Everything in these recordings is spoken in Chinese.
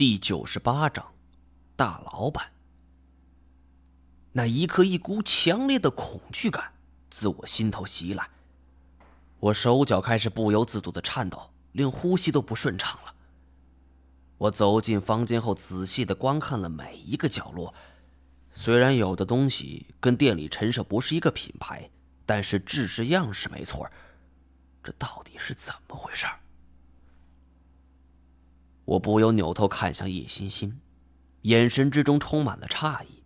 第九十八章，大老板。那一刻，一股强烈的恐惧感自我心头袭来，我手脚开始不由自主的颤抖，连呼吸都不顺畅了。我走进房间后，仔细的观看了每一个角落。虽然有的东西跟店里陈设不是一个品牌，但是制式样式没错。这到底是怎么回事？我不由扭头看向叶欣欣，眼神之中充满了诧异。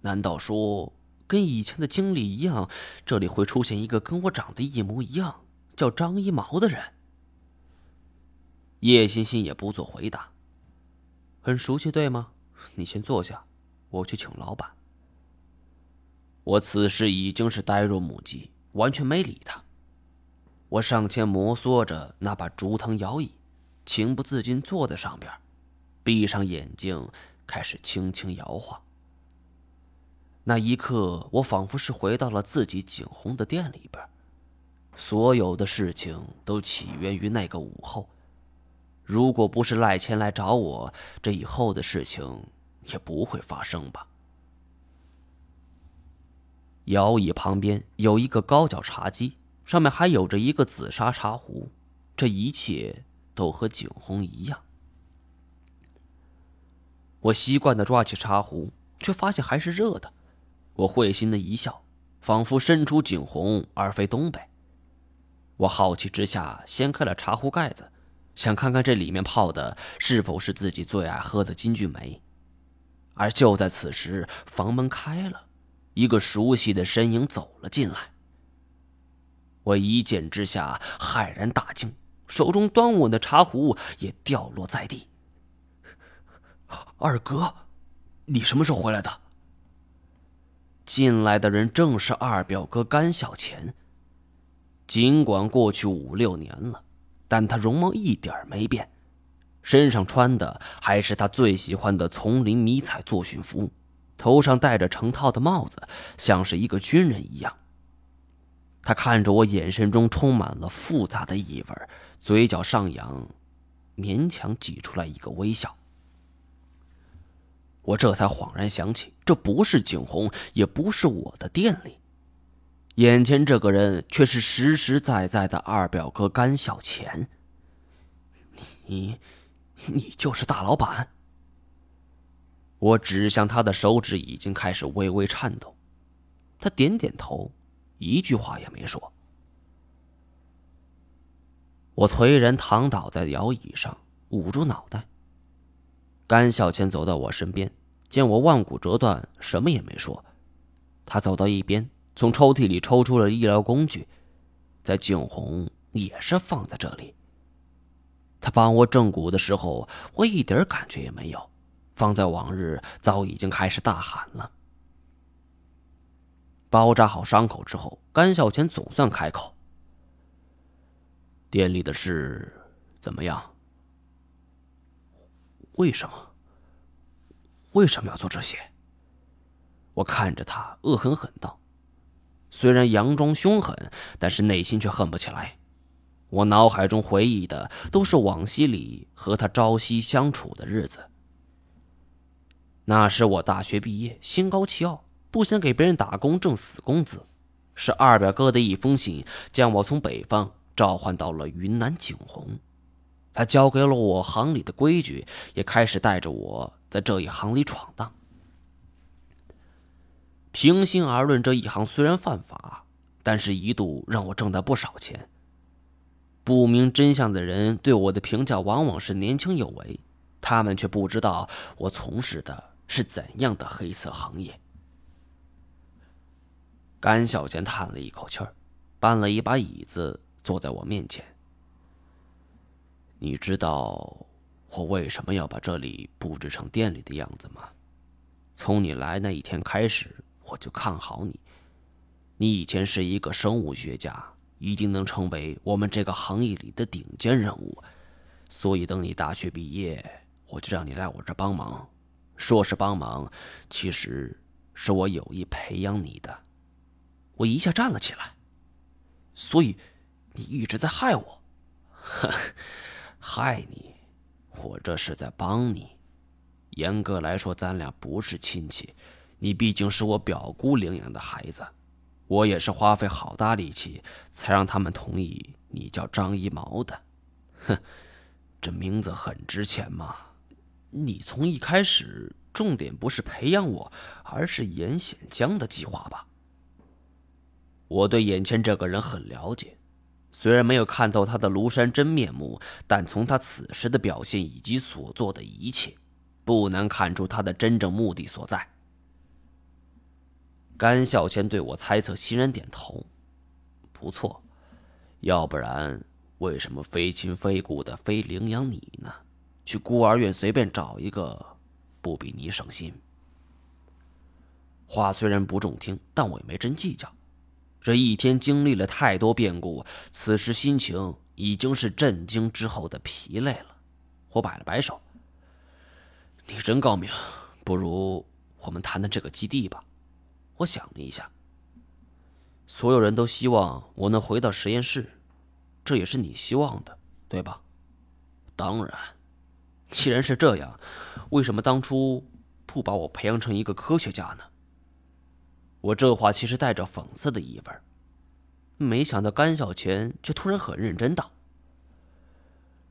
难道说跟以前的经历一样，这里会出现一个跟我长得一模一样、叫张一毛的人？叶欣欣也不做回答。很熟悉，对吗？你先坐下，我去请老板。我此时已经是呆若木鸡，完全没理他。我上前摩挲着那把竹藤摇椅。情不自禁坐在上边，闭上眼睛，开始轻轻摇晃。那一刻，我仿佛是回到了自己景洪的店里边，所有的事情都起源于那个午后。如果不是赖钱来找我，这以后的事情也不会发生吧？摇椅旁边有一个高脚茶几，上面还有着一个紫砂茶壶，这一切。都和景洪一样。我习惯的抓起茶壶，却发现还是热的。我会心的一笑，仿佛身处景洪而非东北。我好奇之下掀开了茶壶盖子，想看看这里面泡的是否是自己最爱喝的金骏眉。而就在此时，房门开了，一个熟悉的身影走了进来。我一见之下骇然大惊。手中端稳的茶壶也掉落在地。二哥，你什么时候回来的？进来的人正是二表哥甘小钱。尽管过去五六年了，但他容貌一点没变，身上穿的还是他最喜欢的丛林迷彩作训服，头上戴着成套的帽子，像是一个军人一样。他看着我，眼神中充满了复杂的意味。嘴角上扬，勉强挤出来一个微笑。我这才恍然想起，这不是景洪，也不是我的店里，眼前这个人却是实实在在的二表哥甘小钱。你，你就是大老板。我指向他的手指已经开始微微颤抖，他点点头，一句话也没说。我颓然躺倒在摇椅上，捂住脑袋。甘小千走到我身边，见我腕骨折断，什么也没说。他走到一边，从抽屉里抽出了医疗工具，在景洪也是放在这里。他帮我正骨的时候，我一点感觉也没有；放在往日，早已经开始大喊了。包扎好伤口之后，甘小千总算开口。店里的事怎么样？为什么？为什么要做这些？我看着他，恶狠狠道：“虽然佯装凶狠，但是内心却恨不起来。我脑海中回忆的都是往昔里和他朝夕相处的日子。那时我大学毕业，心高气傲，不想给别人打工挣死工资。是二表哥的一封信，将我从北方。”召唤到了云南景洪，他教给了我行里的规矩，也开始带着我在这一行里闯荡。平心而论，这一行虽然犯法，但是一度让我挣到不少钱。不明真相的人对我的评价往往是年轻有为，他们却不知道我从事的是怎样的黑色行业。甘小娟叹了一口气儿，搬了一把椅子。坐在我面前，你知道我为什么要把这里布置成店里的样子吗？从你来那一天开始，我就看好你。你以前是一个生物学家，一定能成为我们这个行业里的顶尖人物。所以，等你大学毕业，我就让你来我这帮忙。说是帮忙，其实是我有意培养你的。我一下站了起来，所以。你一直在害我，害你！我这是在帮你。严格来说，咱俩不是亲戚，你毕竟是我表姑领养的孩子，我也是花费好大力气才让他们同意你叫张一毛的。哼，这名字很值钱嘛。你从一开始重点不是培养我，而是严显江的计划吧？我对眼前这个人很了解，虽然没有看透他的庐山真面目，但从他此时的表现以及所做的一切。不难看出他的真正目的所在。甘孝谦对我猜测欣然点头，不错，要不然为什么非亲非故的非领养你呢？去孤儿院随便找一个，不比你省心。话虽然不中听，但我也没真计较。这一天经历了太多变故，此时心情已经是震惊之后的疲累了。我摆了摆手。你真高明，不如我们谈谈这个基地吧。我想了一下，所有人都希望我能回到实验室，这也是你希望的，对吧？当然。既然是这样，为什么当初不把我培养成一个科学家呢？我这话其实带着讽刺的意味，没想到甘小钱却突然很认真道：“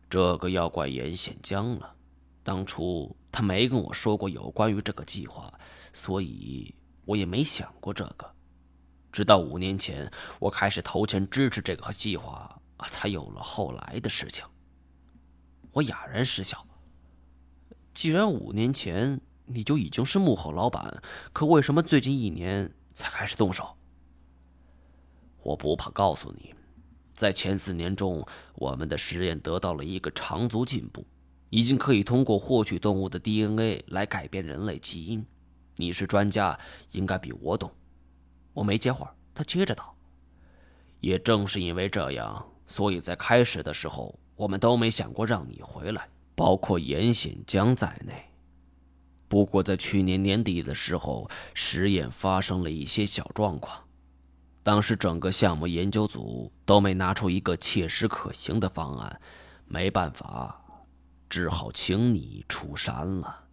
这个要怪严显江了。”当初他没跟我说过有关于这个计划，所以我也没想过这个。直到五年前，我开始投钱支持这个计划，才有了后来的事情。我哑然失笑。既然五年前你就已经是幕后老板，可为什么最近一年才开始动手？我不怕告诉你，在前四年中，我们的实验得到了一个长足进步。已经可以通过获取动物的 DNA 来改变人类基因。你是专家，应该比我懂。我没接话，他接着道：“也正是因为这样，所以在开始的时候，我们都没想过让你回来，包括严显江在内。不过在去年年底的时候，实验发生了一些小状况，当时整个项目研究组都没拿出一个切实可行的方案，没办法。”只好请你出山了。